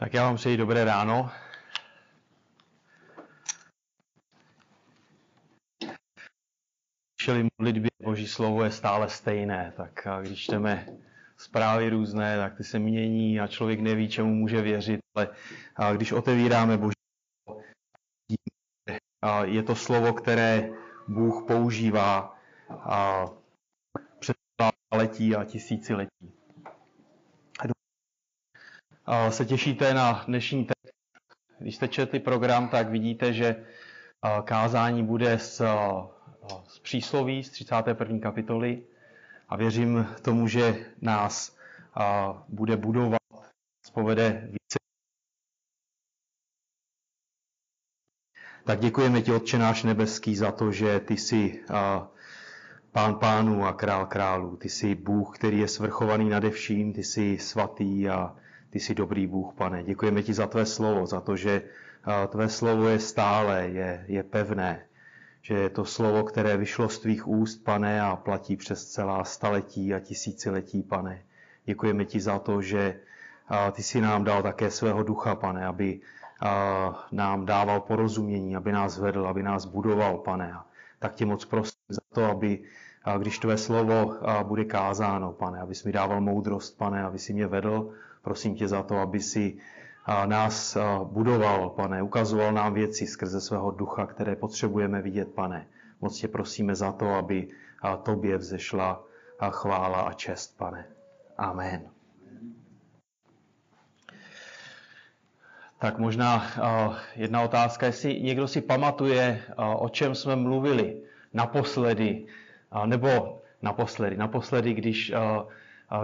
Tak já vám přeji dobré ráno. Slyšeli modlitbě, Boží slovo je stále stejné, tak když čteme zprávy různé, tak ty se mění a člověk neví, čemu může věřit, ale když otevíráme Boží slovo, je to slovo, které Bůh používá před letí a tisíciletí se těšíte na dnešní text. Když jste četli program, tak vidíte, že kázání bude z, z přísloví z 31. kapitoly a věřím tomu, že nás bude budovat, povede více. Tak děkujeme ti, Otče náš nebeský, za to, že ty jsi pán pánů a král králů. Ty jsi Bůh, který je svrchovaný nade vším, ty jsi svatý a ty jsi dobrý Bůh, pane. Děkujeme ti za tvé slovo, za to, že tvé slovo je stále, je, je pevné, že je to slovo, které vyšlo z tvých úst, pane, a platí přes celá staletí a tisíciletí, pane. Děkujeme ti za to, že ty si nám dal také svého ducha, pane, aby nám dával porozumění, aby nás vedl, aby nás budoval, pane. Tak tě moc prosím za to, aby když tvé slovo bude kázáno, pane, abys mi dával moudrost, pane, aby si mě vedl, Prosím tě za to, aby si nás budoval, pane, ukazoval nám věci skrze svého ducha, které potřebujeme vidět, pane. Moc tě prosíme za to, aby tobě vzešla chvála a čest, pane. Amen. Tak možná jedna otázka, jestli někdo si pamatuje, o čem jsme mluvili naposledy, nebo naposledy, naposledy, když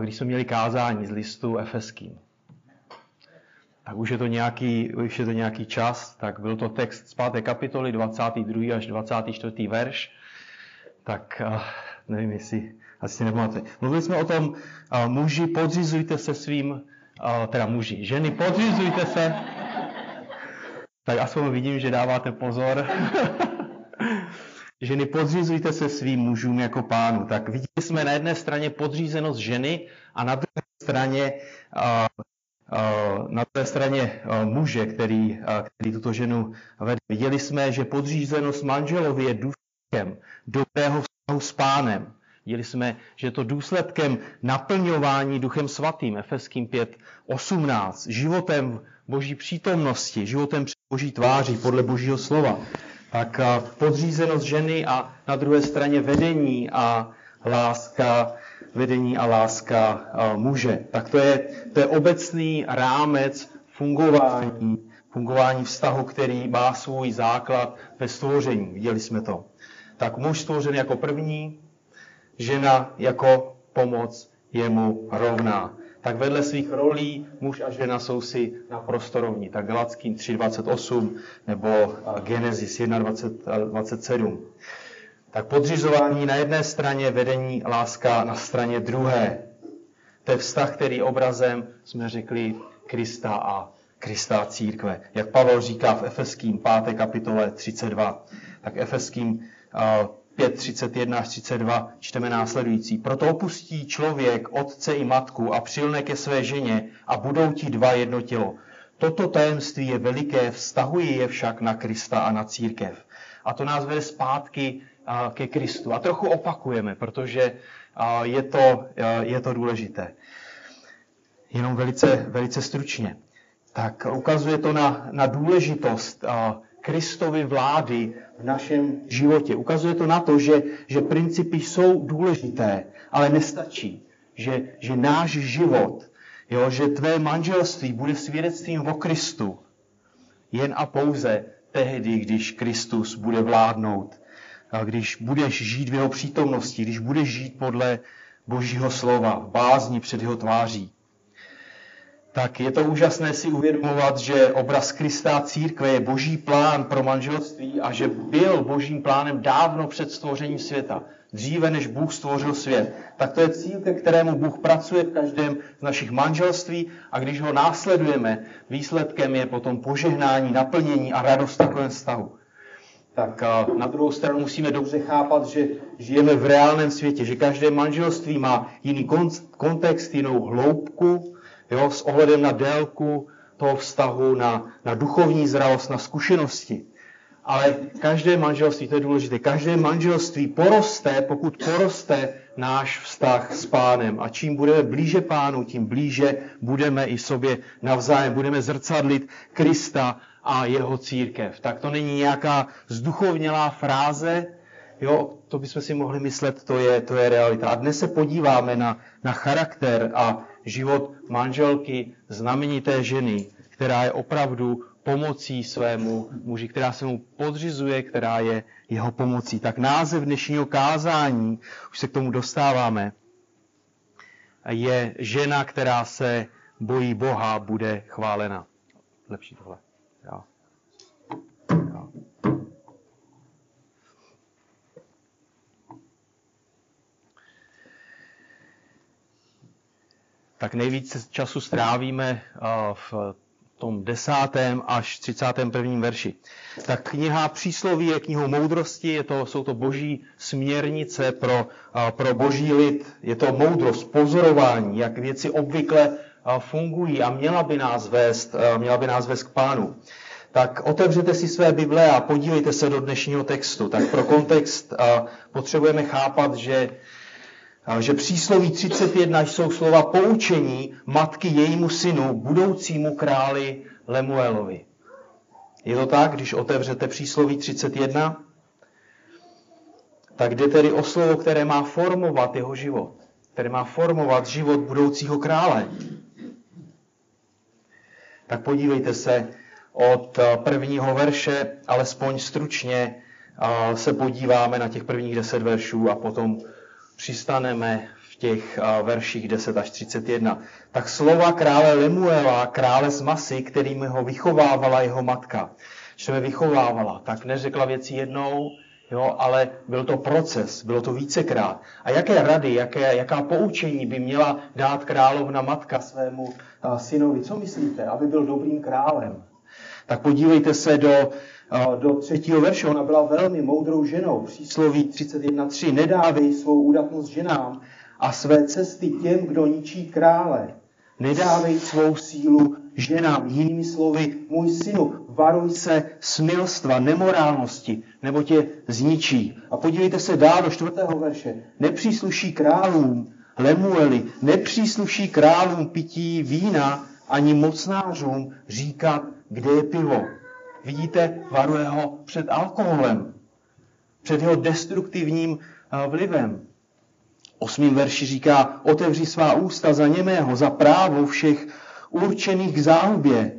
když jsme měli kázání z listu efeským. Tak už je to nějaký, už je to nějaký čas, tak byl to text z 5. kapitoly 22. až 24. verš. Tak nevím, jestli asi nemáte. Mluvili jsme o tom, muži, podřizujte se svým, teda muži, ženy, podřizujte se. Tak aspoň vidím, že dáváte pozor. Ženy, podřízujte se svým mužům jako pánu. Tak vidíme jsme na jedné straně podřízenost ženy a na druhé straně, na druhé straně muže, který, který tuto ženu vede. Viděli jsme, že podřízenost manželovi je důsledkem dobrého vztahu s pánem. Viděli jsme, že je to důsledkem naplňování Duchem Svatým, Efeským 5, 18, životem Boží přítomnosti, životem před Boží tváří, podle Božího slova tak podřízenost ženy a na druhé straně vedení a láska, vedení a láska muže. Tak to je, to je obecný rámec fungování, fungování vztahu, který má svůj základ ve stvoření. Viděli jsme to. Tak muž stvořen jako první, žena jako pomoc jemu rovná tak vedle svých rolí muž a žena jsou si naprosto rovní. Tak Galackým 3.28 nebo Genesis 1.27. Tak podřizování na jedné straně, vedení láska na straně druhé. To je vztah, který obrazem jsme řekli Krista a Krista církve. Jak Pavel říká v Efeským 5. kapitole 32. Tak Efeským 5, 31 až 32 čteme následující. Proto opustí člověk otce i matku a přilne ke své ženě a budou ti dva jedno tělo. Toto tajemství je veliké, vztahuje je však na Krista a na církev. A to nás vede zpátky ke Kristu. A trochu opakujeme, protože je to, je to důležité. Jenom velice, velice stručně. Tak ukazuje to na, na důležitost Kristovy vlády v našem životě. Ukazuje to na to, že, že principy jsou důležité, ale nestačí. Že, že náš život, jo, že tvé manželství bude svědectvím o Kristu jen a pouze tehdy, když Kristus bude vládnout, když budeš žít v jeho přítomnosti, když budeš žít podle Božího slova, v bázni před jeho tváří tak je to úžasné si uvědomovat, že obraz Krista církve je boží plán pro manželství a že byl božím plánem dávno před stvořením světa. Dříve, než Bůh stvořil svět. Tak to je cíl, ke kterému Bůh pracuje v každém z našich manželství a když ho následujeme, výsledkem je potom požehnání, naplnění a radost takovém vztahu. Tak na druhou stranu musíme dobře chápat, že žijeme v reálném světě, že každé manželství má jiný kontext, jinou hloubku, jo, s ohledem na délku toho vztahu, na, na duchovní zralost, na zkušenosti. Ale každé manželství, to je důležité, každé manželství poroste, pokud poroste náš vztah s pánem. A čím budeme blíže pánu, tím blíže budeme i sobě navzájem. Budeme zrcadlit Krista a jeho církev. Tak to není nějaká zduchovnělá fráze, jo, to bychom si mohli myslet, to je, to je realita. A dnes se podíváme na, na charakter a život manželky znamenité ženy, která je opravdu pomocí svému muži, která se mu podřizuje, která je jeho pomocí. Tak název dnešního kázání, už se k tomu dostáváme, je žena, která se bojí Boha, bude chválena. Lepší tohle. Jo. Jo. Tak nejvíce času strávíme v tom desátém až 31. verši. Tak kniha Přísloví je knihou moudrosti, je to, jsou to boží směrnice pro, pro boží lid, je to moudrost, pozorování, jak věci obvykle fungují a měla by nás vést, měla by nás vést k pánu. Tak otevřete si své Bible a podívejte se do dnešního textu. Tak pro kontext potřebujeme chápat, že že přísloví 31 jsou slova poučení matky jejímu synu, budoucímu králi Lemuelovi. Je to tak, když otevřete přísloví 31? Tak jde tedy o slovo, které má formovat jeho život, které má formovat život budoucího krále. Tak podívejte se od prvního verše, alespoň stručně se podíváme na těch prvních deset veršů a potom přistaneme v těch verších 10 až 31. Tak slova krále Lemuela, krále z masy, kterými ho vychovávala jeho matka. Čteme vychovávala, tak neřekla věci jednou, jo, ale byl to proces, bylo to vícekrát. A jaké rady, jaké, jaká poučení by měla dát královna matka svému synovi? Co myslíte, aby byl dobrým králem? Tak podívejte se do do třetího verše. Ona byla velmi moudrou ženou. Přísloví 31.3. Nedávej svou údatnost ženám a své cesty těm, kdo ničí krále. Nedávej svou sílu ženám. Jinými slovy, můj synu, varuj se smilstva, nemorálnosti, nebo tě zničí. A podívejte se dál do čtvrtého verše. Nepřísluší králům, Lemueli, nepřísluší králům pití vína, ani mocnářům říkat, kde je pivo. Vidíte, varuje ho před alkoholem, před jeho destruktivním eh, vlivem. Osmým verši říká, otevři svá ústa za němého, za právo všech určených k záhubě.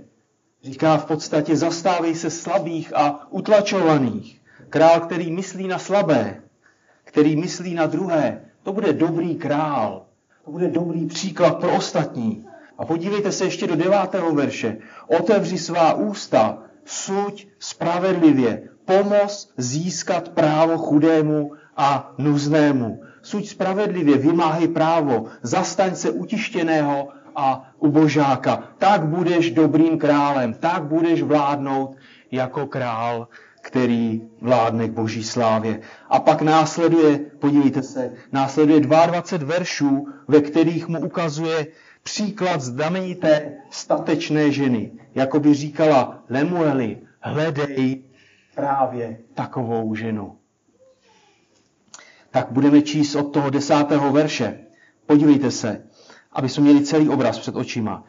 Říká v podstatě, zastávej se slabých a utlačovaných. Král, který myslí na slabé, který myslí na druhé, to bude dobrý král. To bude dobrý příklad pro ostatní. A podívejte se ještě do devátého verše. Otevři svá ústa suď spravedlivě, pomoz získat právo chudému a nuznému. Suď spravedlivě, vymáhej právo, zastaň se utištěného a ubožáka. Tak budeš dobrým králem, tak budeš vládnout jako král, který vládne k boží slávě. A pak následuje, podívejte se, následuje 22 veršů, ve kterých mu ukazuje příklad znamenité statečné ženy. Jako by říkala Lemueli, hledej právě takovou ženu. Tak budeme číst od toho desátého verše. Podívejte se, aby jsme měli celý obraz před očima.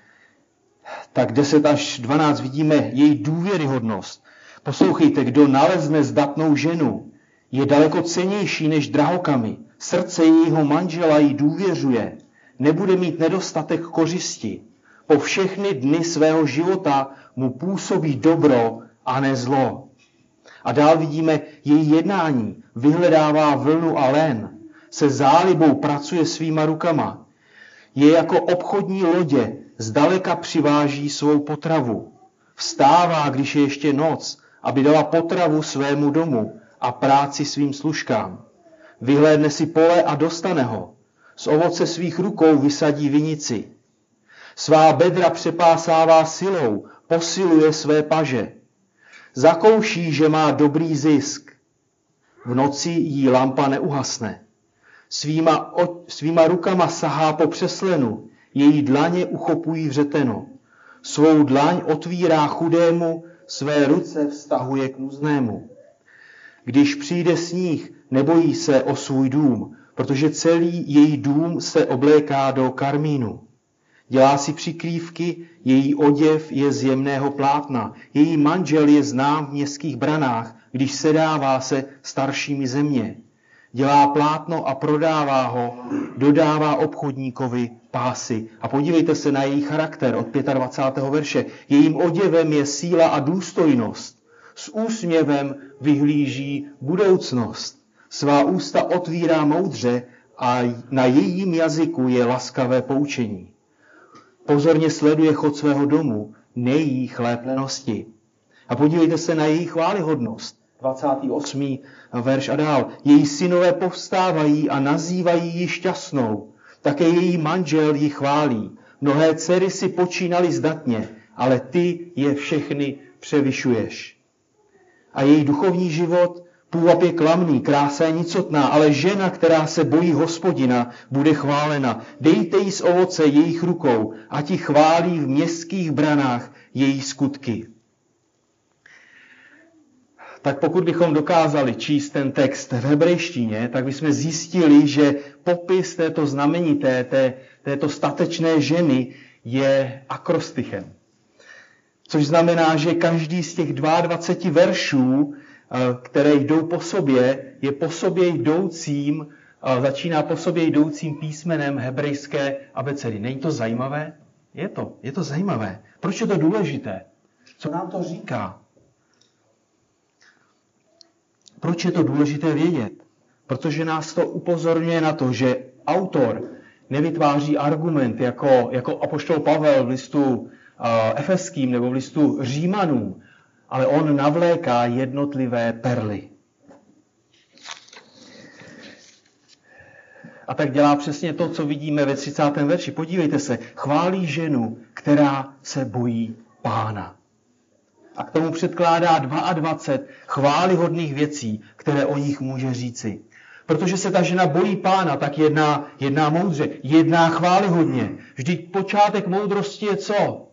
Tak 10 až 12 vidíme její důvěryhodnost. Poslouchejte, kdo nalezne zdatnou ženu, je daleko cenější než drahokamy. Srdce jejího manžela jí důvěřuje nebude mít nedostatek kořisti. Po všechny dny svého života mu působí dobro a ne zlo. A dál vidíme její jednání. Vyhledává vlnu a len. Se zálibou pracuje svýma rukama. Je jako obchodní lodě, zdaleka přiváží svou potravu. Vstává, když je ještě noc, aby dala potravu svému domu a práci svým služkám. Vyhlédne si pole a dostane ho z ovoce svých rukou vysadí vinici. Svá bedra přepásává silou, posiluje své paže. Zakouší, že má dobrý zisk. V noci jí lampa neuhasne. Svýma, o, svýma rukama sahá po přeslenu, její dlaně uchopují vřeteno. Svou dlaň otvírá chudému, své ruce vztahuje k nuznému. Když přijde sníh, nebojí se o svůj dům, protože celý její dům se obléká do karmínu. Dělá si přikrývky, její oděv je z jemného plátna, její manžel je znám v městských branách, když sedává se staršími země. Dělá plátno a prodává ho, dodává obchodníkovi pásy. A podívejte se na její charakter od 25. verše. Jejím oděvem je síla a důstojnost. S úsměvem vyhlíží budoucnost. Svá ústa otvírá moudře a na jejím jazyku je laskavé poučení. Pozorně sleduje chod svého domu, nejí chléb lenosti. A podívejte se na její chválihodnost. 28. verš a dál. Její synové povstávají a nazývají ji šťastnou. Také její manžel ji chválí. Mnohé dcery si počínali zdatně, ale ty je všechny převyšuješ. A její duchovní život Půvab je klamný, krása je nicotná, ale žena, která se bojí hospodina, bude chválena. Dejte jí z ovoce jejich rukou a ti chválí v městských branách její skutky. Tak pokud bychom dokázali číst ten text v hebrejštině, tak bychom zjistili, že popis této znamenité, té, této statečné ženy je akrostychem. Což znamená, že každý z těch 22 veršů které jdou po sobě, je po sobě jdoucím, začíná po sobě jdoucím písmenem hebrejské abecedy. Není to zajímavé? Je to, je to zajímavé. Proč je to důležité? Co nám to říká? Proč je to důležité vědět? Protože nás to upozorňuje na to, že autor nevytváří argument jako, jako apoštol Pavel v listu uh, efeským nebo v listu římanům, ale on navléká jednotlivé perly. A tak dělá přesně to, co vidíme ve 30. verši. Podívejte se, chválí ženu, která se bojí pána. A k tomu předkládá 22 chválihodných věcí, které o nich může říci. Protože se ta žena bojí pána, tak jedná, jedná moudře, jedná chválihodně. Vždyť počátek moudrosti je co?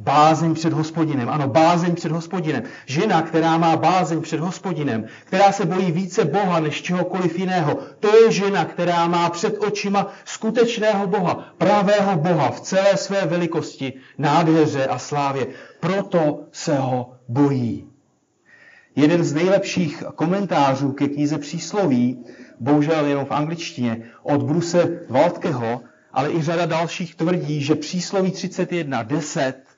Bázeň před hospodinem. Ano, bázeň před hospodinem. Žena, která má bázeň před hospodinem, která se bojí více Boha než čehokoliv jiného, to je žena, která má před očima skutečného Boha, pravého Boha v celé své velikosti, nádheře a slávě. Proto se ho bojí. Jeden z nejlepších komentářů ke knize přísloví, bohužel jenom v angličtině, od Bruse Waldkeho, ale i řada dalších tvrdí, že přísloví 31, 10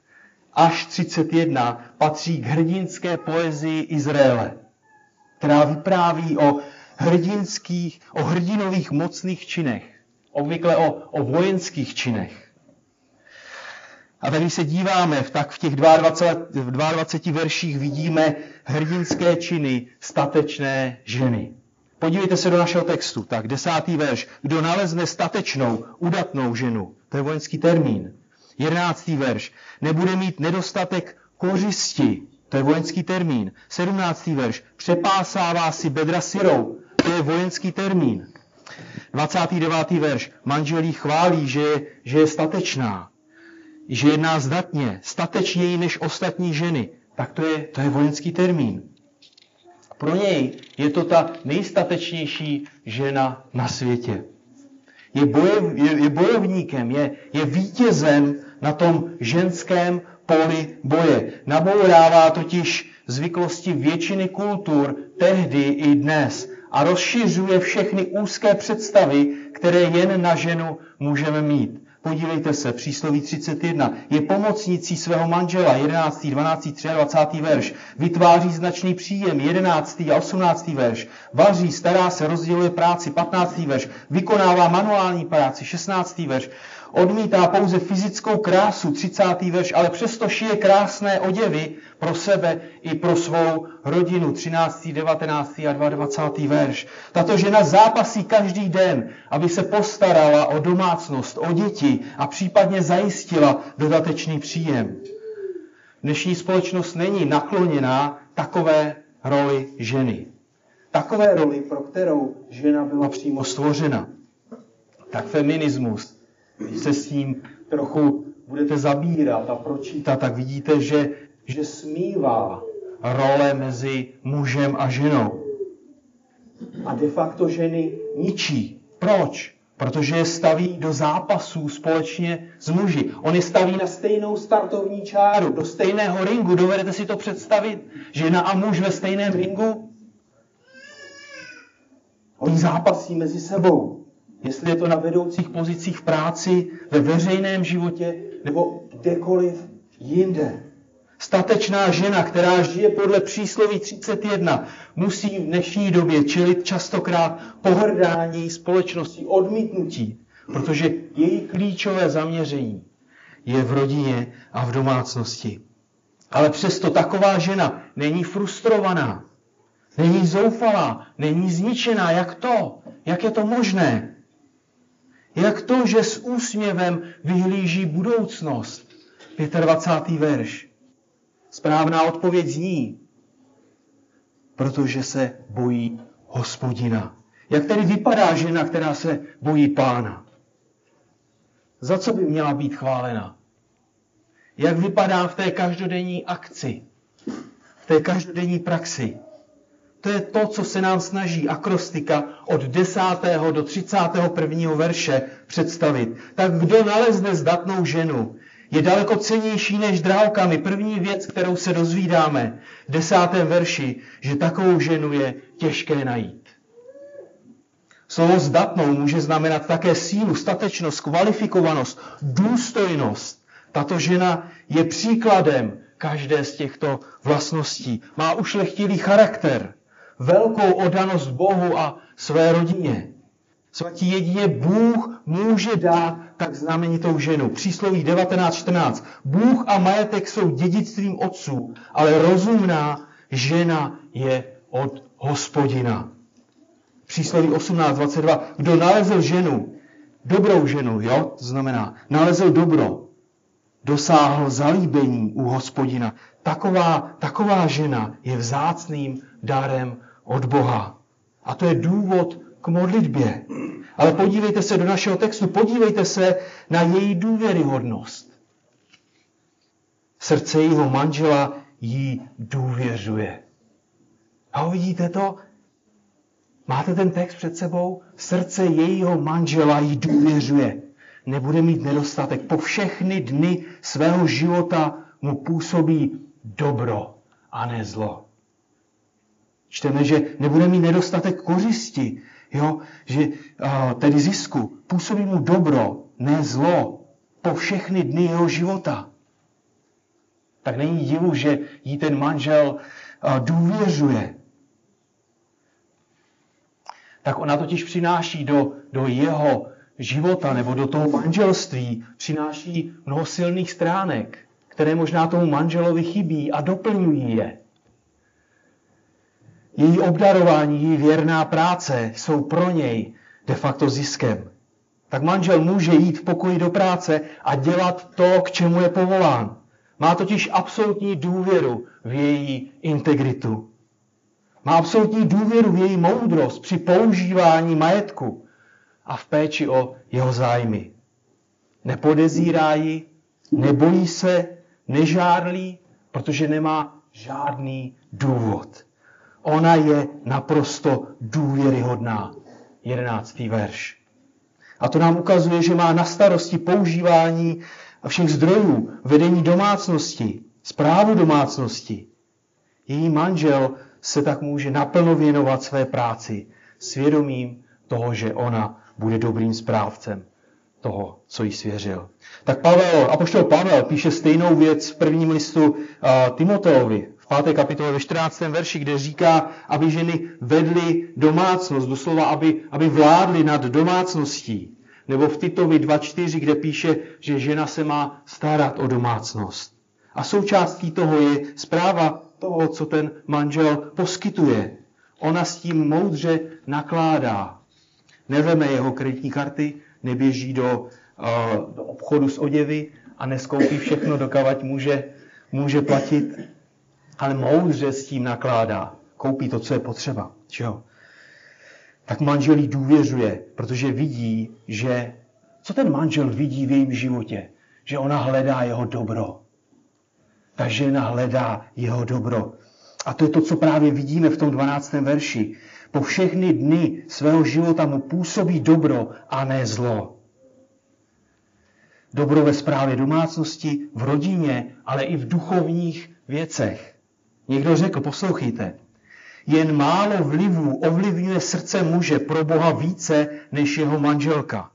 až 31 patří k hrdinské poezii Izraele, která vypráví o hrdinských, o hrdinových mocných činech, obvykle o, o vojenských činech. A tady se díváme, tak v těch 22, v 22 verších vidíme hrdinské činy statečné ženy. Podívejte se do našeho textu. Tak, desátý verš. Kdo nalezne statečnou, udatnou ženu, to je vojenský termín, Jedenáctý verš. Nebude mít nedostatek kořisti. To je vojenský termín. Sedmnáctý verš. Přepásává si bedra syrou. To je vojenský termín. 29. verš. Manželí chválí, že je, že je statečná. Že jedná zdatně, statečněji než ostatní ženy. Tak to je, to je vojenský termín. Pro něj je to ta nejstatečnější žena na světě je, bojev, je, je bojovníkem, je, je vítězem na tom ženském poli boje. Nabourává totiž zvyklosti většiny kultur tehdy i dnes a rozšiřuje všechny úzké představy, které jen na ženu můžeme mít. Podívejte se, přísloví 31. Je pomocnicí svého manžela, 11., 12., 23. verš. Vytváří značný příjem, 11. a 18. verš. Vaří, stará se, rozděluje práci, 15. verš. Vykonává manuální práci, 16. verš. Odmítá pouze fyzickou krásu, 30. verš, ale přesto šije krásné oděvy pro sebe i pro svou rodinu, 13., 19. a 22. verš. Tato žena zápasí každý den, aby se postarala o domácnost, o děti a případně zajistila dodatečný příjem. Dnešní společnost není nakloněná takové roli ženy. Takové roli, pro kterou žena byla přímo stvořena. Tak feminismus, když se s tím trochu budete budete zabírat a pročítat, tak vidíte, že, že smívá role mezi mužem a ženou. A de facto ženy ničí. Proč? Protože je staví do zápasů společně s muži. On je staví na stejnou startovní čáru, do stejného ringu. Dovedete si to představit? Žena a muž ve stejném ringu? Oni zápasí mezi sebou. Jestli je to na vedoucích pozicích v práci, ve veřejném životě nebo kdekoliv jinde. Statečná žena, která žije podle přísloví 31, musí v dnešní době čelit častokrát pohrdání společnosti, odmítnutí, protože její klíčové zaměření je v rodině a v domácnosti. Ale přesto taková žena není frustrovaná, není zoufalá, není zničená. Jak to? Jak je to možné? Jak to, že s úsměvem vyhlíží budoucnost? 25. verš. Správná odpověď zní, protože se bojí hospodina. Jak tedy vypadá žena, která se bojí pána? Za co by měla být chválena? Jak vypadá v té každodenní akci, v té každodenní praxi? To je to, co se nám snaží akrostika od 10. do 31. verše představit. Tak kdo nalezne zdatnou ženu, je daleko cenější než drahokamy. První věc, kterou se dozvídáme v desátém verši, že takovou ženu je těžké najít. Slovo zdatnou může znamenat také sílu, statečnost, kvalifikovanost, důstojnost. Tato žena je příkladem každé z těchto vlastností. Má ušlechtilý charakter, velkou odanost Bohu a své rodině. Svatí jedině Bůh může dát tak znamenitou ženu. Přísloví 19.14. Bůh a majetek jsou dědictvím otců, ale rozumná žena je od hospodina. Přísloví 18.22. Kdo nalezl ženu, dobrou ženu, jo, to znamená, nalezl dobro, dosáhl zalíbení u hospodina. Taková, taková žena je vzácným darem od Boha. A to je důvod k modlitbě. Ale podívejte se do našeho textu, podívejte se na její důvěryhodnost. Srdce jejího manžela jí důvěřuje. A uvidíte to? Máte ten text před sebou? Srdce jejího manžela jí důvěřuje. Nebude mít nedostatek. Po všechny dny svého života mu působí dobro a ne zlo. Čteme, že nebude mít nedostatek kořisti, jo? že tedy zisku působí mu dobro, ne zlo, po všechny dny jeho života. Tak není divu, že jí ten manžel důvěřuje. Tak ona totiž přináší do, do jeho života nebo do toho manželství, přináší mnoho silných stránek, které možná tomu manželovi chybí a doplňují je. Její obdarování, její věrná práce jsou pro něj de facto ziskem. Tak manžel může jít v pokoji do práce a dělat to, k čemu je povolán. Má totiž absolutní důvěru v její integritu. Má absolutní důvěru v její moudrost při používání majetku a v péči o jeho zájmy. Nepodezírá ji, nebojí se, nežárlí, protože nemá žádný důvod. Ona je naprosto důvěryhodná. 11. verš. A to nám ukazuje, že má na starosti používání všech zdrojů, vedení domácnosti, zprávu domácnosti. Její manžel se tak může naplno věnovat své práci, svědomím toho, že ona bude dobrým správcem toho, co jí svěřil. Tak Pavel, apoštol Pavel píše stejnou věc v prvním listu uh, Timoteovi, 5. kapitole ve 14. verši, kde říká, aby ženy vedly domácnost, doslova, aby, aby vládly nad domácností. Nebo v Titovi 2.4, kde píše, že žena se má starat o domácnost. A součástí toho je zpráva toho, co ten manžel poskytuje. Ona s tím moudře nakládá. Neveme jeho kreditní karty, neběží do, uh, do obchodu s oděvy a neskoupí všechno, dokavať může, může platit ale moudře s tím nakládá. Koupí to, co je potřeba. Čeho? Tak manžel jí důvěřuje, protože vidí, že co ten manžel vidí v jejím životě? že ona hledá jeho dobro. Ta žena hledá jeho dobro. A to je to, co právě vidíme v tom 12. verši. Po všechny dny svého života mu působí dobro a ne zlo. Dobro ve správě domácnosti, v rodině, ale i v duchovních věcech. Někdo řekl, poslouchejte, jen málo vlivů ovlivňuje srdce muže pro Boha více než jeho manželka.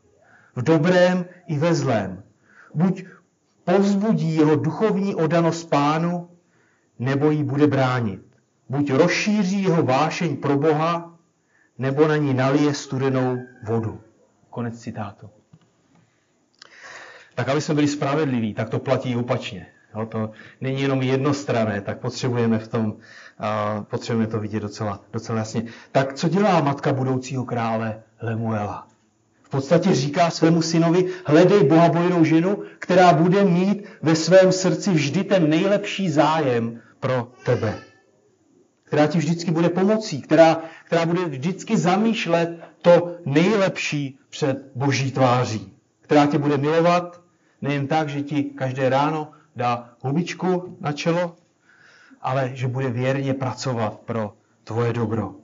V dobrém i ve zlém. Buď povzbudí jeho duchovní odanost pánu, nebo ji bude bránit. Buď rozšíří jeho vášeň pro Boha, nebo na ní nalije studenou vodu. Konec citátu. Tak aby jsme byli spravedliví, tak to platí opačně. Jo, to není jenom jednostrané, tak potřebujeme v tom, uh, potřebujeme to vidět docela, docela jasně. Tak co dělá matka budoucího krále Lemuela? V podstatě říká svému synovi, hledej bohabojnou ženu, která bude mít ve svém srdci vždy ten nejlepší zájem pro tebe. Která ti vždycky bude pomocí, která, která bude vždycky zamýšlet to nejlepší před boží tváří. Která tě bude milovat, nejen tak, že ti každé ráno dá hubičku na čelo, ale že bude věrně pracovat pro tvoje dobro.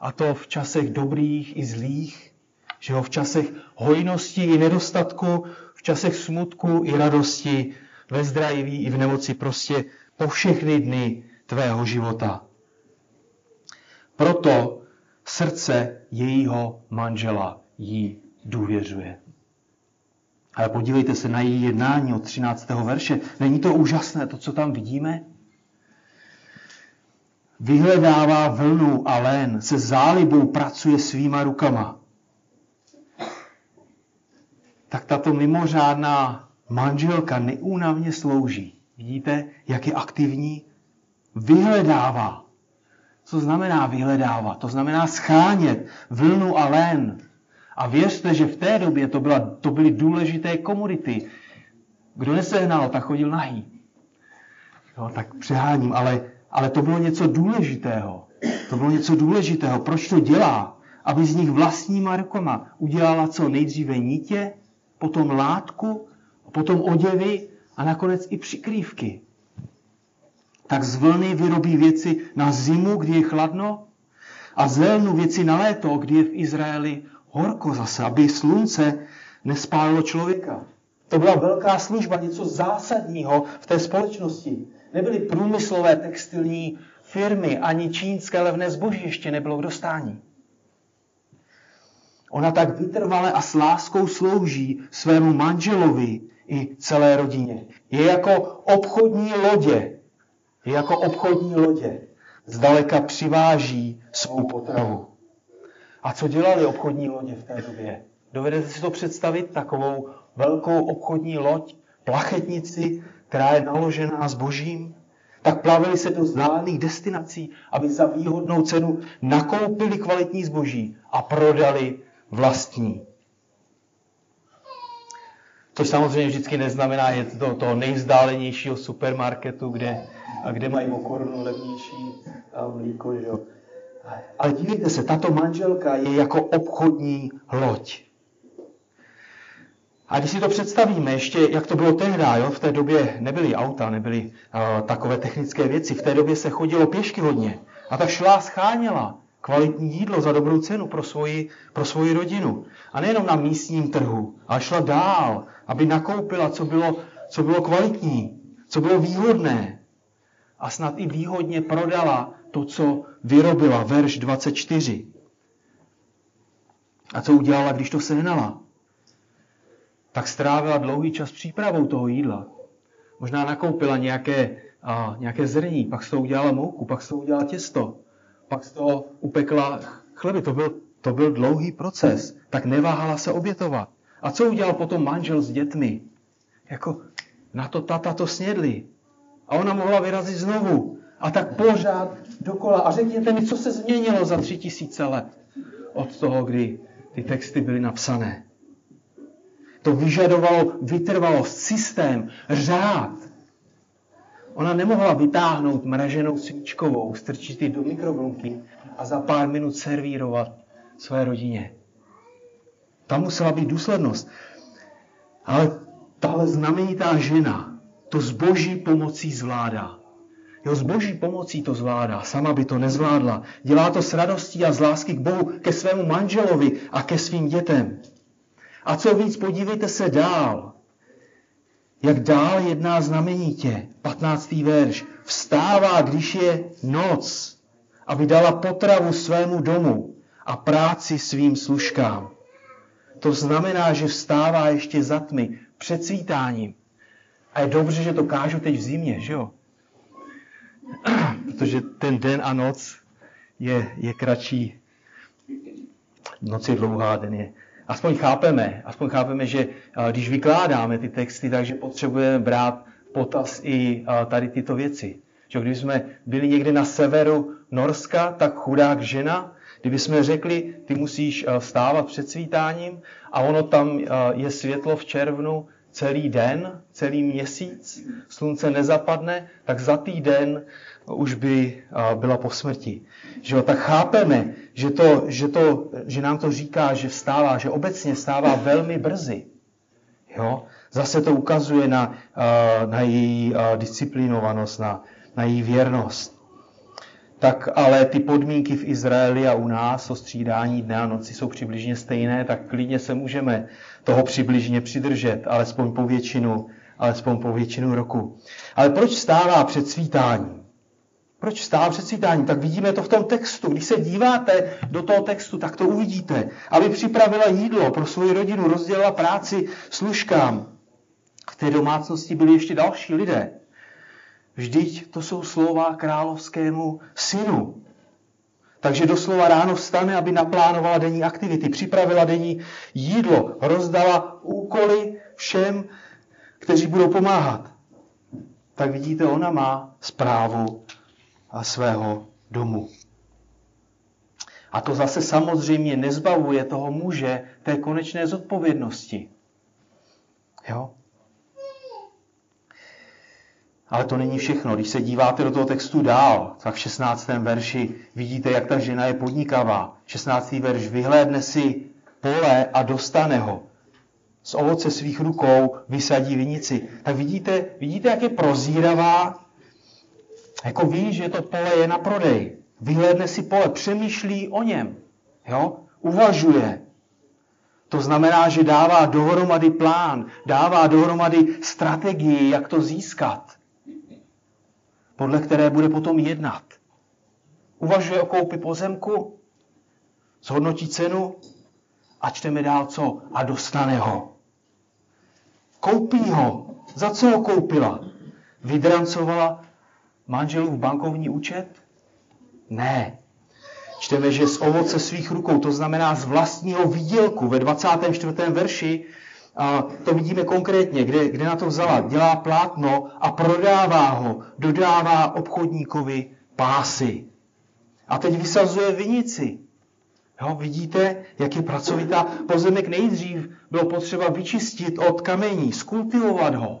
A to v časech dobrých i zlých, že ho v časech hojnosti i nedostatku, v časech smutku i radosti, ve zdraví i v nemoci, prostě po všechny dny tvého života. Proto srdce jejího manžela jí důvěřuje. Ale podívejte se na její jednání od 13. verše. Není to úžasné, to, co tam vidíme? Vyhledává vlnu a lén, se zálibou pracuje svýma rukama. Tak tato mimořádná manželka neúnavně slouží. Vidíte, jak je aktivní? Vyhledává. Co znamená vyhledávat? To znamená schánět vlnu a lén. A věřte, že v té době to, byla, to byly důležité komodity. Kdo nesehnal, tak chodil nahý. Jo, tak přeháním, ale, ale to bylo něco důležitého. To bylo něco důležitého. Proč to dělá? Aby z nich vlastníma rukama udělala co nejdříve nítě, potom látku, potom oděvy a nakonec i přikrývky. Tak z vlny vyrobí věci na zimu, kdy je chladno, a z lelnu věci na léto, kdy je v Izraeli horko zase, aby slunce nespálilo člověka. To byla velká služba, něco zásadního v té společnosti. Nebyly průmyslové textilní firmy, ani čínské levné zboží ještě nebylo k dostání. Ona tak vytrvale a s láskou slouží svému manželovi i celé rodině. Je jako obchodní lodě. Je jako obchodní lodě. Zdaleka přiváží svou potravu. A co dělali obchodní lodě v té době? Dovedete si to představit? Takovou velkou obchodní loď, plachetnici, která je naložená zbožím? Tak plavili se do vzdálených destinací, aby za výhodnou cenu nakoupili kvalitní zboží a prodali vlastní. To samozřejmě vždycky neznamená jet do toho nejvzdálenějšího supermarketu, kde, a kde mají o korunu levnější mlíko. Že jo. Ale dívejte se, tato manželka je jako obchodní loď. A když si to představíme, ještě jak to bylo tehdy, jo? v té době nebyly auta, nebyly uh, takové technické věci, v té době se chodilo pěšky hodně. A ta šla scháněla kvalitní jídlo za dobrou cenu pro svoji, pro svoji rodinu. A nejenom na místním trhu, ale šla dál, aby nakoupila, co bylo, co bylo kvalitní, co bylo výhodné. A snad i výhodně prodala to, co vyrobila, verš 24. A co udělala, když to sehnala? Tak strávila dlouhý čas přípravou toho jídla. Možná nakoupila nějaké, a, nějaké zrní, pak z toho udělala mouku, pak z toho udělala těsto, pak z toho upekla chleby. To byl, to byl dlouhý proces. Tak neváhala se obětovat. A co udělal potom manžel s dětmi? Jako na to tata to snědli. A ona mohla vyrazit znovu. A tak pořád dokola. A řekněte mi, co se změnilo za tři tisíce let od toho, kdy ty texty byly napsané. To vyžadovalo vytrvalost, systém, řád. Ona nemohla vytáhnout mraženou svíčkovou, strčit ji do mikrovlnky a za pár minut servírovat své rodině. Tam musela být důslednost. Ale tahle znamenitá žena to s boží pomocí zvládá. Jo, s boží pomocí to zvládá, sama by to nezvládla. Dělá to s radostí a z lásky k Bohu, ke svému manželovi a ke svým dětem. A co víc, podívejte se dál. Jak dál jedná znamenitě. 15. verš. Vstává, když je noc, aby dala potravu svému domu a práci svým služkám. To znamená, že vstává ještě za tmy, před svítáním. A je dobře, že to kážu teď v zimě, že jo? Protože ten den a noc je, je kratší. Noc je dlouhá, den je. Aspoň chápeme, aspoň chápeme, že když vykládáme ty texty, takže potřebujeme brát potaz i tady tyto věci. Že když jsme byli někde na severu Norska, tak chudák žena, kdyby jsme řekli, ty musíš stávat před svítáním a ono tam je světlo v červnu celý den, celý měsíc, slunce nezapadne, tak za týden už by byla po smrti. Že jo? Tak chápeme, že, to, že, to, že nám to říká, že vstává, že obecně stává velmi brzy. Jo? Zase to ukazuje na, na její disciplinovanost, na, na její věrnost. Tak ale ty podmínky v Izraeli a u nás, o střídání dne a noci jsou přibližně stejné, tak klidně se můžeme toho přibližně přidržet, alespoň po většinu, alespoň po většinu roku. Ale proč stává před svítáním? Proč stává před svítáním? Tak vidíme to v tom textu. Když se díváte do toho textu, tak to uvidíte. Aby připravila jídlo pro svoji rodinu, rozdělila práci služkám. V té domácnosti byli ještě další lidé. Vždyť to jsou slova královskému synu. Takže doslova ráno vstane, aby naplánovala denní aktivity, připravila denní jídlo, rozdala úkoly všem, kteří budou pomáhat. Tak vidíte, ona má zprávu svého domu. A to zase samozřejmě nezbavuje toho muže té konečné zodpovědnosti. Jo? Ale to není všechno. Když se díváte do toho textu dál, tak v 16. verši vidíte, jak ta žena je podnikavá. 16. verš vyhlédne si pole a dostane ho. Z ovoce svých rukou vysadí vinici. Tak vidíte, vidíte, jak je prozíravá, jako ví, že to pole je na prodej. Vyhlédne si pole, přemýšlí o něm. Jo? Uvažuje. To znamená, že dává dohromady plán, dává dohromady strategii, jak to získat podle které bude potom jednat. Uvažuje o koupi pozemku, zhodnotí cenu a čteme dál co? A dostane ho. Koupí ho. Za co ho koupila? Vydrancovala manželův bankovní účet? Ne. Čteme, že z ovoce svých rukou, to znamená z vlastního výdělku, ve 24. verši a to vidíme konkrétně, kde, kde na to vzala. Dělá plátno a prodává ho, dodává obchodníkovi pásy. A teď vysazuje vinici. Jo, vidíte, jak je pracovitá. Pozemek nejdřív bylo potřeba vyčistit od kamení, skultivovat ho.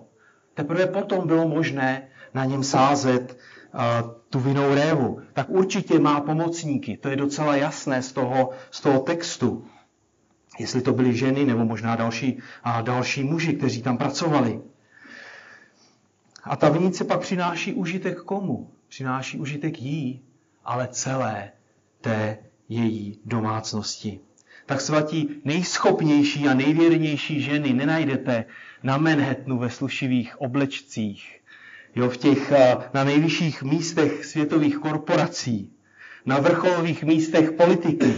Teprve potom bylo možné na něm sázet uh, tu vinou révu. Tak určitě má pomocníky. To je docela jasné z toho, z toho textu jestli to byly ženy nebo možná další, a další muži, kteří tam pracovali. A ta vinice pak přináší užitek komu? Přináší užitek jí, ale celé té její domácnosti. Tak svatí nejschopnější a nejvěrnější ženy nenajdete na Manhattanu ve slušivých oblečcích, jo, v těch na nejvyšších místech světových korporací, na vrcholových místech politiky,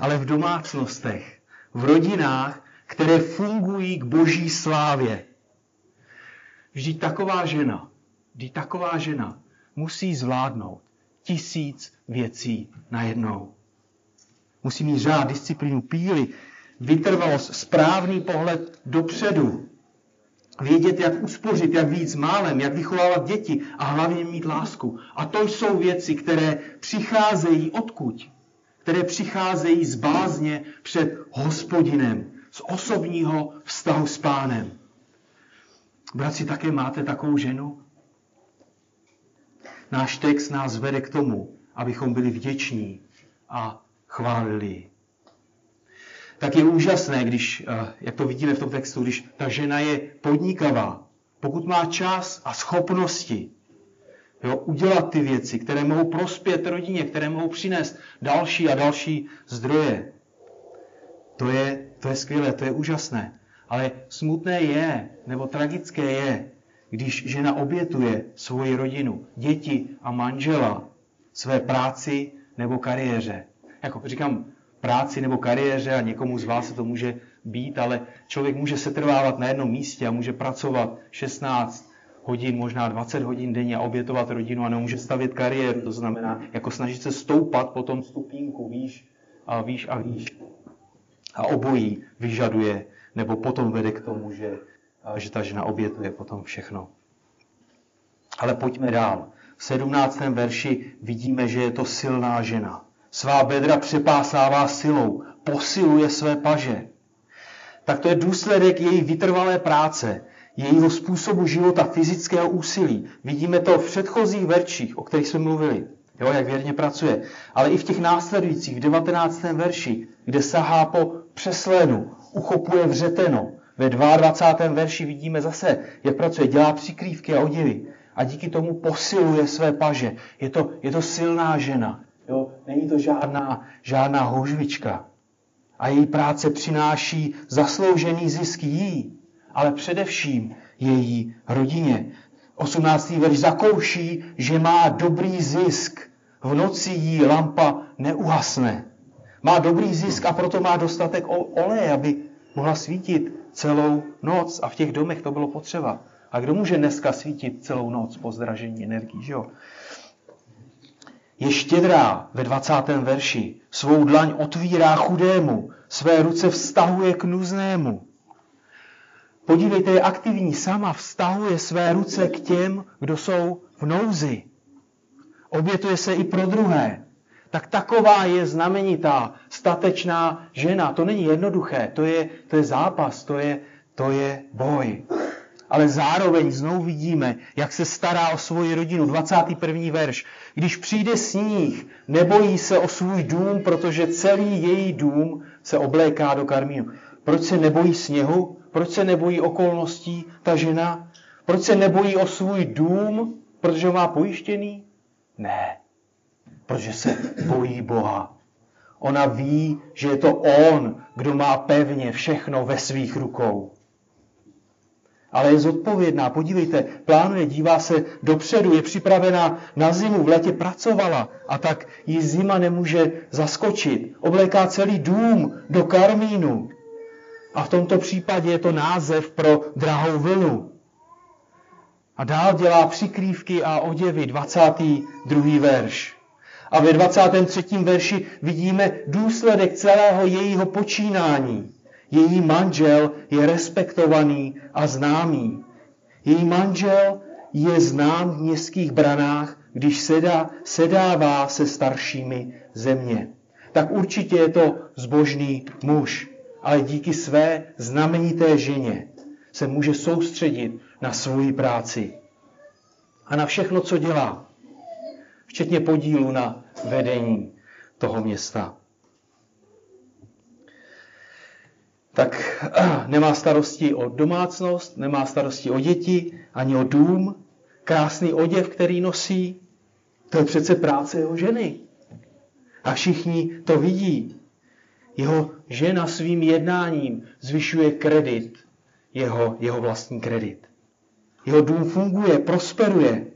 ale v domácnostech, v rodinách, které fungují k boží slávě. Vždyť taková žena, vždyť taková žena musí zvládnout tisíc věcí najednou. Musí mít řád, disciplínu, píly, vytrvalost, správný pohled dopředu, vědět, jak uspořit, jak víc málem, jak vychovávat děti a hlavně mít lásku. A to jsou věci, které přicházejí odkud? Které přicházejí z bázně před hospodinem, z osobního vztahu s pánem. Bratři, také máte takovou ženu? Náš text nás vede k tomu, abychom byli vděční a chválili. tak je úžasné, když, eh, jak to vidíme v tom textu, když ta žena je podnikavá, pokud má čas a schopnosti jo, udělat ty věci, které mohou prospět rodině, které mohou přinést další a další zdroje. To je, to je skvělé, to je úžasné. Ale smutné je, nebo tragické je, když žena obětuje svoji rodinu, děti a manžela, své práci nebo kariéře. Jako říkám, práci nebo kariéře a někomu z vás se to může být, ale člověk může setrvávat na jednom místě a může pracovat 16 hodin, možná 20 hodin denně a obětovat rodinu a nemůže stavět kariéru. To znamená, jako snažit se stoupat po tom stupínku výš a výš a výš. A obojí vyžaduje, nebo potom vede k tomu, že, že ta žena obětuje potom všechno. Ale pojďme dál. V 17. verši vidíme, že je to silná žena. Svá bedra přepásává silou, posiluje své paže. Tak to je důsledek její vytrvalé práce, jejího způsobu života, fyzického úsilí. Vidíme to v předchozích verších, o kterých jsme mluvili, jo, jak věrně pracuje. Ale i v těch následujících, v 19. verši, kde sahá po přeslénu, uchopuje vřeteno. Ve 22. verši vidíme zase, jak pracuje, dělá přikrývky a oděvy a díky tomu posiluje své paže. Je to, je to silná žena. Jo? Není to žádná, žádná houžvička. A její práce přináší zasloužený zisk jí, ale především její rodině. 18. verš zakouší, že má dobrý zisk. V noci jí lampa neuhasne. Má dobrý zisk a proto má dostatek oleje, aby mohla svítit celou noc. A v těch domech to bylo potřeba. A kdo může dneska svítit celou noc po zdražení energií, že jo? Je štědrá ve 20. verši. Svou dlaň otvírá chudému, své ruce vztahuje k nuznému. Podívejte, je aktivní, sama vztahuje své ruce k těm, kdo jsou v nouzi. Obětuje se i pro druhé. Tak taková je znamenitá, statečná žena. To není jednoduché, to je, to je zápas, to je, to je boj ale zároveň znovu vidíme, jak se stará o svoji rodinu. 21. verš. Když přijde sníh, nebojí se o svůj dům, protože celý její dům se obléká do karmínu. Proč se nebojí sněhu? Proč se nebojí okolností ta žena? Proč se nebojí o svůj dům, protože ho má pojištěný? Ne, protože se bojí Boha. Ona ví, že je to On, kdo má pevně všechno ve svých rukou ale je zodpovědná. Podívejte, plánuje, dívá se dopředu, je připravená na zimu, v létě pracovala a tak ji zima nemůže zaskočit. Obléká celý dům do karmínu. A v tomto případě je to název pro drahou vlnu. A dál dělá přikrývky a oděvy, 22. verš. A ve 23. verši vidíme důsledek celého jejího počínání. Její manžel je respektovaný a známý. Její manžel je znám v městských branách, když sedá, sedává se staršími země. Tak určitě je to zbožný muž, ale díky své znamenité ženě se může soustředit na svoji práci a na všechno, co dělá, včetně podílu na vedení toho města. tak nemá starosti o domácnost, nemá starosti o děti, ani o dům, krásný oděv, který nosí. To je přece práce jeho ženy. A všichni to vidí. Jeho žena svým jednáním zvyšuje kredit, jeho, jeho vlastní kredit. Jeho dům funguje, prosperuje.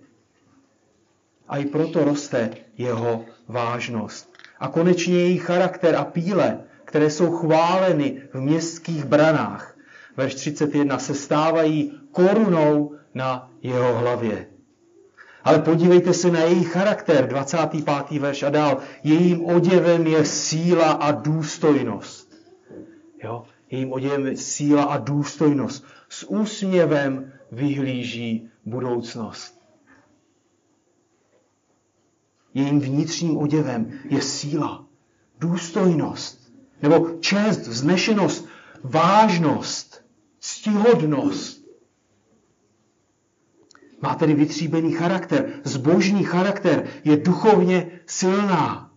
A i proto roste jeho vážnost. A konečně její charakter a píle které jsou chváleny v městských branách. Verš 31 se stávají korunou na jeho hlavě. Ale podívejte se na její charakter, 25. verš a dál. Jejím oděvem je síla a důstojnost. Jo? Jejím oděvem je síla a důstojnost. S úsměvem vyhlíží budoucnost. Jejím vnitřním oděvem je síla, důstojnost nebo čest, vznešenost, vážnost, ctihodnost. Má tedy vytříbený charakter, zbožný charakter, je duchovně silná.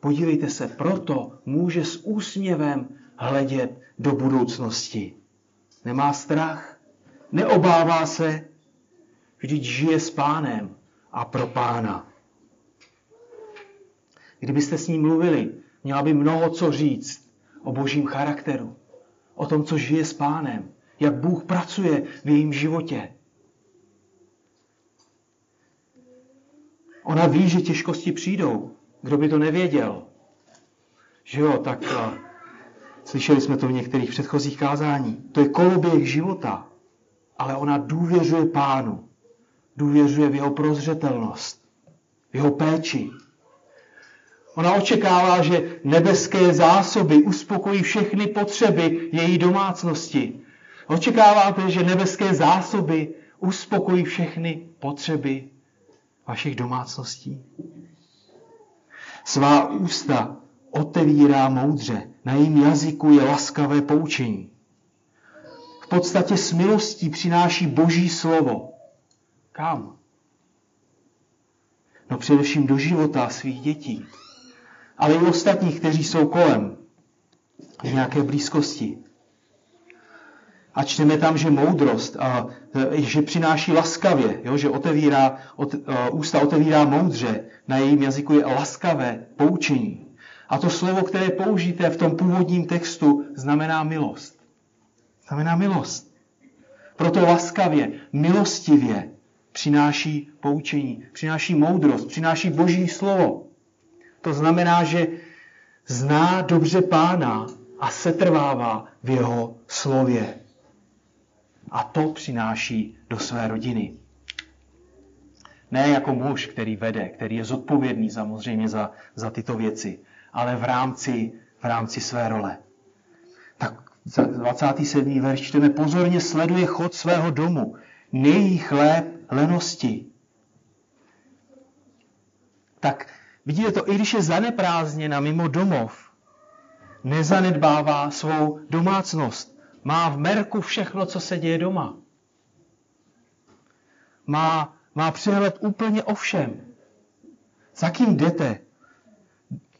Podívejte se, proto může s úsměvem hledět do budoucnosti. Nemá strach, neobává se, vždyť žije s pánem a pro pána. Kdybyste s ním mluvili, měla by mnoho co říct o božím charakteru, o tom, co žije s pánem, jak Bůh pracuje v jejím životě. Ona ví, že těžkosti přijdou. Kdo by to nevěděl? Že jo, tak uh, slyšeli jsme to v některých předchozích kázání. To je koloběh života, ale ona důvěřuje pánu. Důvěřuje v jeho prozřetelnost, v jeho péči. Ona očekává, že nebeské zásoby uspokojí všechny potřeby její domácnosti. Očekáváte, že nebeské zásoby uspokojí všechny potřeby vašich domácností? Svá ústa otevírá moudře, na jejím jazyku je laskavé poučení. V podstatě s milostí přináší boží slovo. Kam? No především do života svých dětí, ale i ostatních, kteří jsou kolem, v nějaké blízkosti. A čteme tam, že moudrost, a, e, že přináší laskavě, jo, že otevírá, ot, a, e, ústa otevírá moudře, na jejím jazyku je laskavé poučení. A to slovo, které použijete v tom původním textu, znamená milost. Znamená milost. Proto laskavě, milostivě přináší poučení, přináší moudrost, přináší boží slovo. To znamená, že zná dobře pána a setrvává v jeho slově a to přináší do své rodiny. Ne jako muž, který vede, který je zodpovědný samozřejmě za, za tyto věci, ale v rámci, v rámci své role. Tak 27. verš čteme, pozorně sleduje chod svého domu, nejí chléb lenosti. Tak vidíte to, i když je zaneprázdněna mimo domov, nezanedbává svou domácnost má v merku všechno, co se děje doma. Má, má přehled úplně o všem. Za kým jdete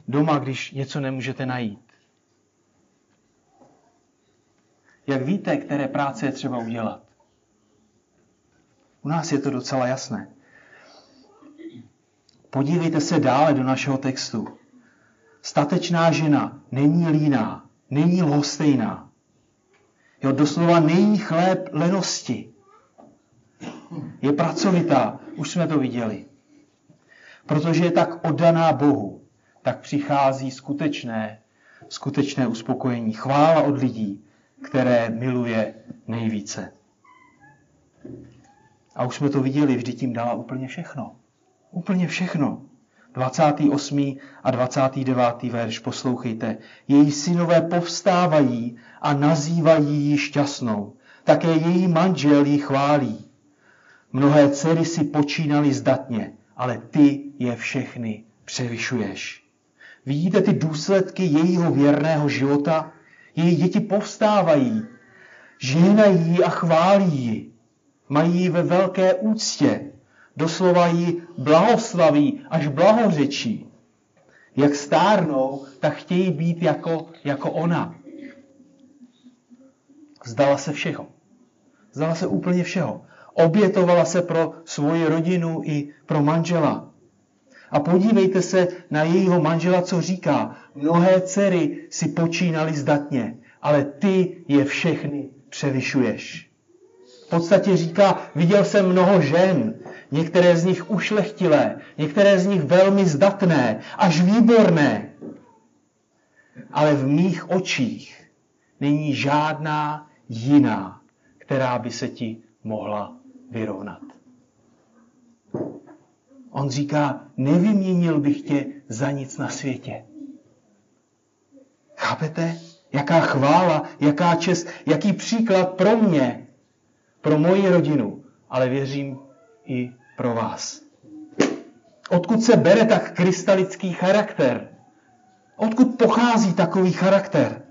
doma, když něco nemůžete najít? Jak víte, které práce je třeba udělat? U nás je to docela jasné. Podívejte se dále do našeho textu. Statečná žena není líná, není lhostejná. Jo, doslova nejí chléb lenosti. Je pracovitá, už jsme to viděli. Protože je tak oddaná Bohu, tak přichází skutečné, skutečné uspokojení. Chvála od lidí, které miluje nejvíce. A už jsme to viděli, vždy tím dala úplně všechno. Úplně všechno. 28. a 29. verš poslouchejte. Její synové povstávají a nazývají ji šťastnou. Také její manžel ji chválí. Mnohé dcery si počínaly zdatně, ale ty je všechny převyšuješ. Vidíte ty důsledky jejího věrného života? Její děti povstávají, žehnají a chválí ji. Mají ji ve velké úctě, doslova ji blahoslaví, až blahořečí. Jak stárnou, tak chtějí být jako, jako ona. Vzdala se všeho. Vzdala se úplně všeho. Obětovala se pro svoji rodinu i pro manžela. A podívejte se na jejího manžela, co říká. Mnohé dcery si počínali zdatně, ale ty je všechny převyšuješ. V podstatě říká, viděl jsem mnoho žen, některé z nich ušlechtilé, některé z nich velmi zdatné, až výborné. Ale v mých očích není žádná jiná, která by se ti mohla vyrovnat. On říká, nevyměnil bych tě za nic na světě. Chápete? Jaká chvála, jaká čest, jaký příklad pro mě, pro moji rodinu, ale věřím i pro vás. Odkud se bere tak krystalický charakter? Odkud pochází takový charakter?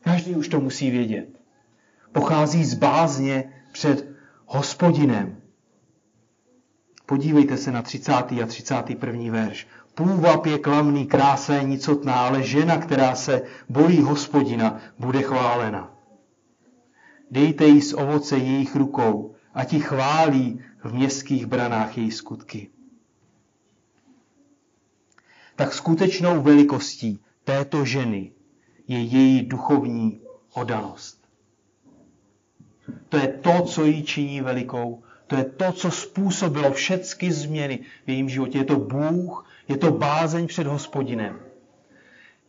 Každý už to musí vědět. Pochází z bázně před hospodinem. Podívejte se na 30. a 31. verš. Půvab je klamný, krása je nicotná, ale žena, která se bojí hospodina, bude chválena. Dejte jí z ovoce jejich rukou, a ti chválí v městských branách její skutky. Tak skutečnou velikostí této ženy je její duchovní odanost. To je to, co ji činí velikou. To je to, co způsobilo všechny změny v jejím životě. Je to Bůh, je to bázeň před hospodinem.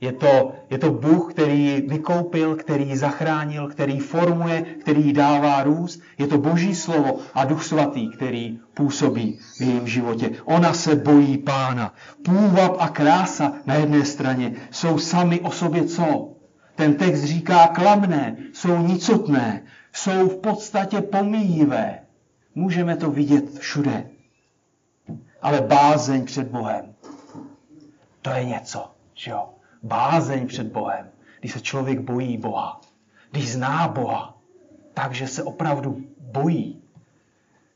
Je to, je to Bůh, který vykoupil, který zachránil, který formuje, který dává růst. Je to Boží slovo a Duch Svatý, který působí v jejím životě. Ona se bojí pána. Půvab a krása na jedné straně jsou sami o sobě co? Ten text říká klamné, jsou nicotné, jsou v podstatě pomíjivé. Můžeme to vidět všude. Ale bázeň před Bohem, to je něco, že jo? Bázeň před Bohem, když se člověk bojí Boha, když zná Boha, takže se opravdu bojí.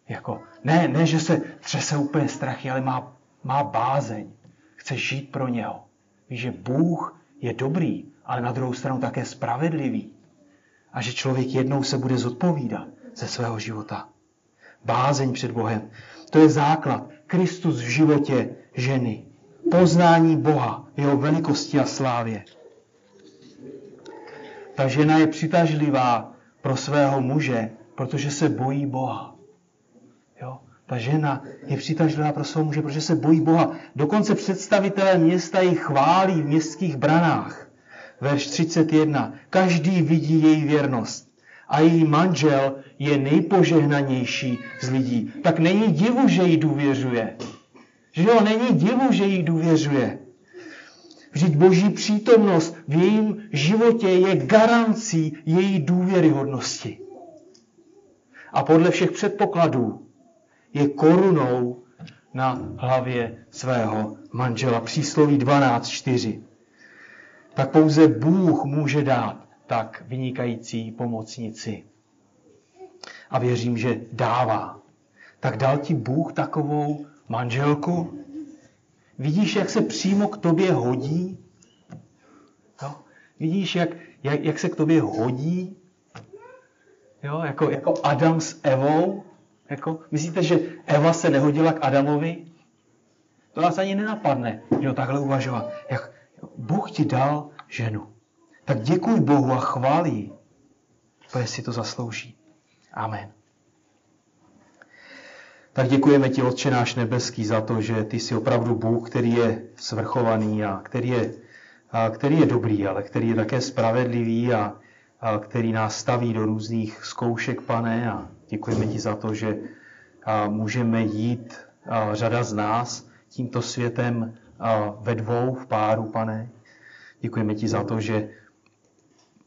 Jako, ne, ne, že se třese úplně strachy, ale má, má bázeň. Chce žít pro něho. Ví, že Bůh je dobrý, ale na druhou stranu také spravedlivý. A že člověk jednou se bude zodpovídat ze svého života. Bázeň před Bohem. To je základ. Kristus v životě ženy poznání Boha, jeho velikosti a slávě. Ta žena je přitažlivá pro svého muže, protože se bojí Boha. Jo? Ta žena je přitažlivá pro svého muže, protože se bojí Boha. Dokonce představitelé města ji chválí v městských branách. Verš 31. Každý vidí její věrnost a její manžel je nejpožehnanější z lidí. Tak není divu, že jí důvěřuje. Že jo, není divu, že jí důvěřuje. Vždyť boží přítomnost v jejím životě je garancí její důvěryhodnosti. A podle všech předpokladů je korunou na hlavě svého manžela. Přísloví 12.4. Tak pouze Bůh může dát tak vynikající pomocnici. A věřím, že dává. Tak dal ti Bůh takovou manželku, vidíš, jak se přímo k tobě hodí? Jo? Vidíš, jak, jak, jak se k tobě hodí? Jo? Jako, jako Adam s Evou? Jako, myslíte, že Eva se nehodila k Adamovi? To nás ani nenapadne, že takhle uvažovat. Jak Bůh ti dal ženu. Tak děkuj Bohu a chválí, protože si to zaslouží. Amen. Tak děkujeme ti, Otče náš nebeský, za to, že ty jsi opravdu Bůh, který je svrchovaný a který je, a který je dobrý, ale který je také spravedlivý a, a který nás staví do různých zkoušek, pane. A děkujeme ti za to, že a můžeme jít a řada z nás tímto světem a ve dvou, v páru, pane. Děkujeme ti za to, že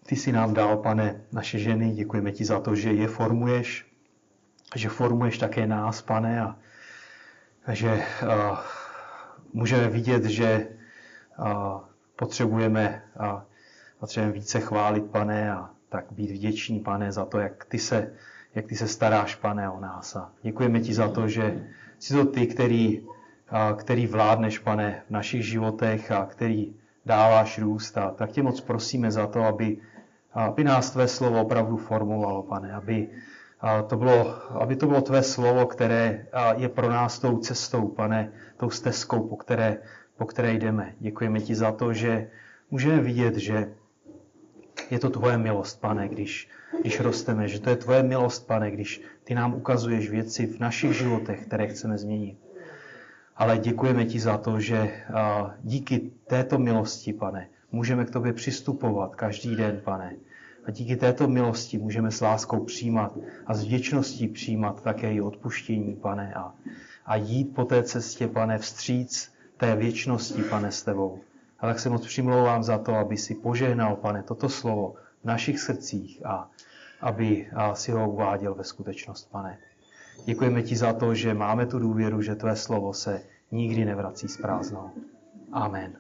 ty si nám dal, pane, naše ženy. Děkujeme ti za to, že je formuješ, že formuješ také nás, pane, a že uh, můžeme vidět, že uh, potřebujeme, uh, potřebujeme více chválit, pane, a tak být vděční, pane, za to, jak ty se, jak ty se staráš, pane, o nás. A děkujeme ti za to, že jsi to ty, který, uh, který vládneš, pane, v našich životech a který dáváš růst. A tak tě moc prosíme za to, aby, aby nás tvé slovo opravdu formovalo, pane, aby to bylo, aby to bylo tvé slovo, které je pro nás tou cestou, pane, tou stezkou, po které, po které jdeme. Děkujeme ti za to, že můžeme vidět, že je to tvoje milost, pane, když, když rosteme, že to je tvoje milost, pane, když ty nám ukazuješ věci v našich životech, které chceme změnit. Ale děkujeme ti za to, že díky této milosti, pane, můžeme k tobě přistupovat každý den, pane, a díky této milosti můžeme s láskou přijímat a s vděčností přijímat také i odpuštění, pane, a, a jít po té cestě, pane, vstříc té věčnosti, pane, s tebou. A tak se moc přimlouvám za to, aby si požehnal, pane, toto slovo v našich srdcích a aby a si ho uváděl ve skutečnost, pane. Děkujeme ti za to, že máme tu důvěru, že tvé slovo se nikdy nevrací s prázdnou. Amen.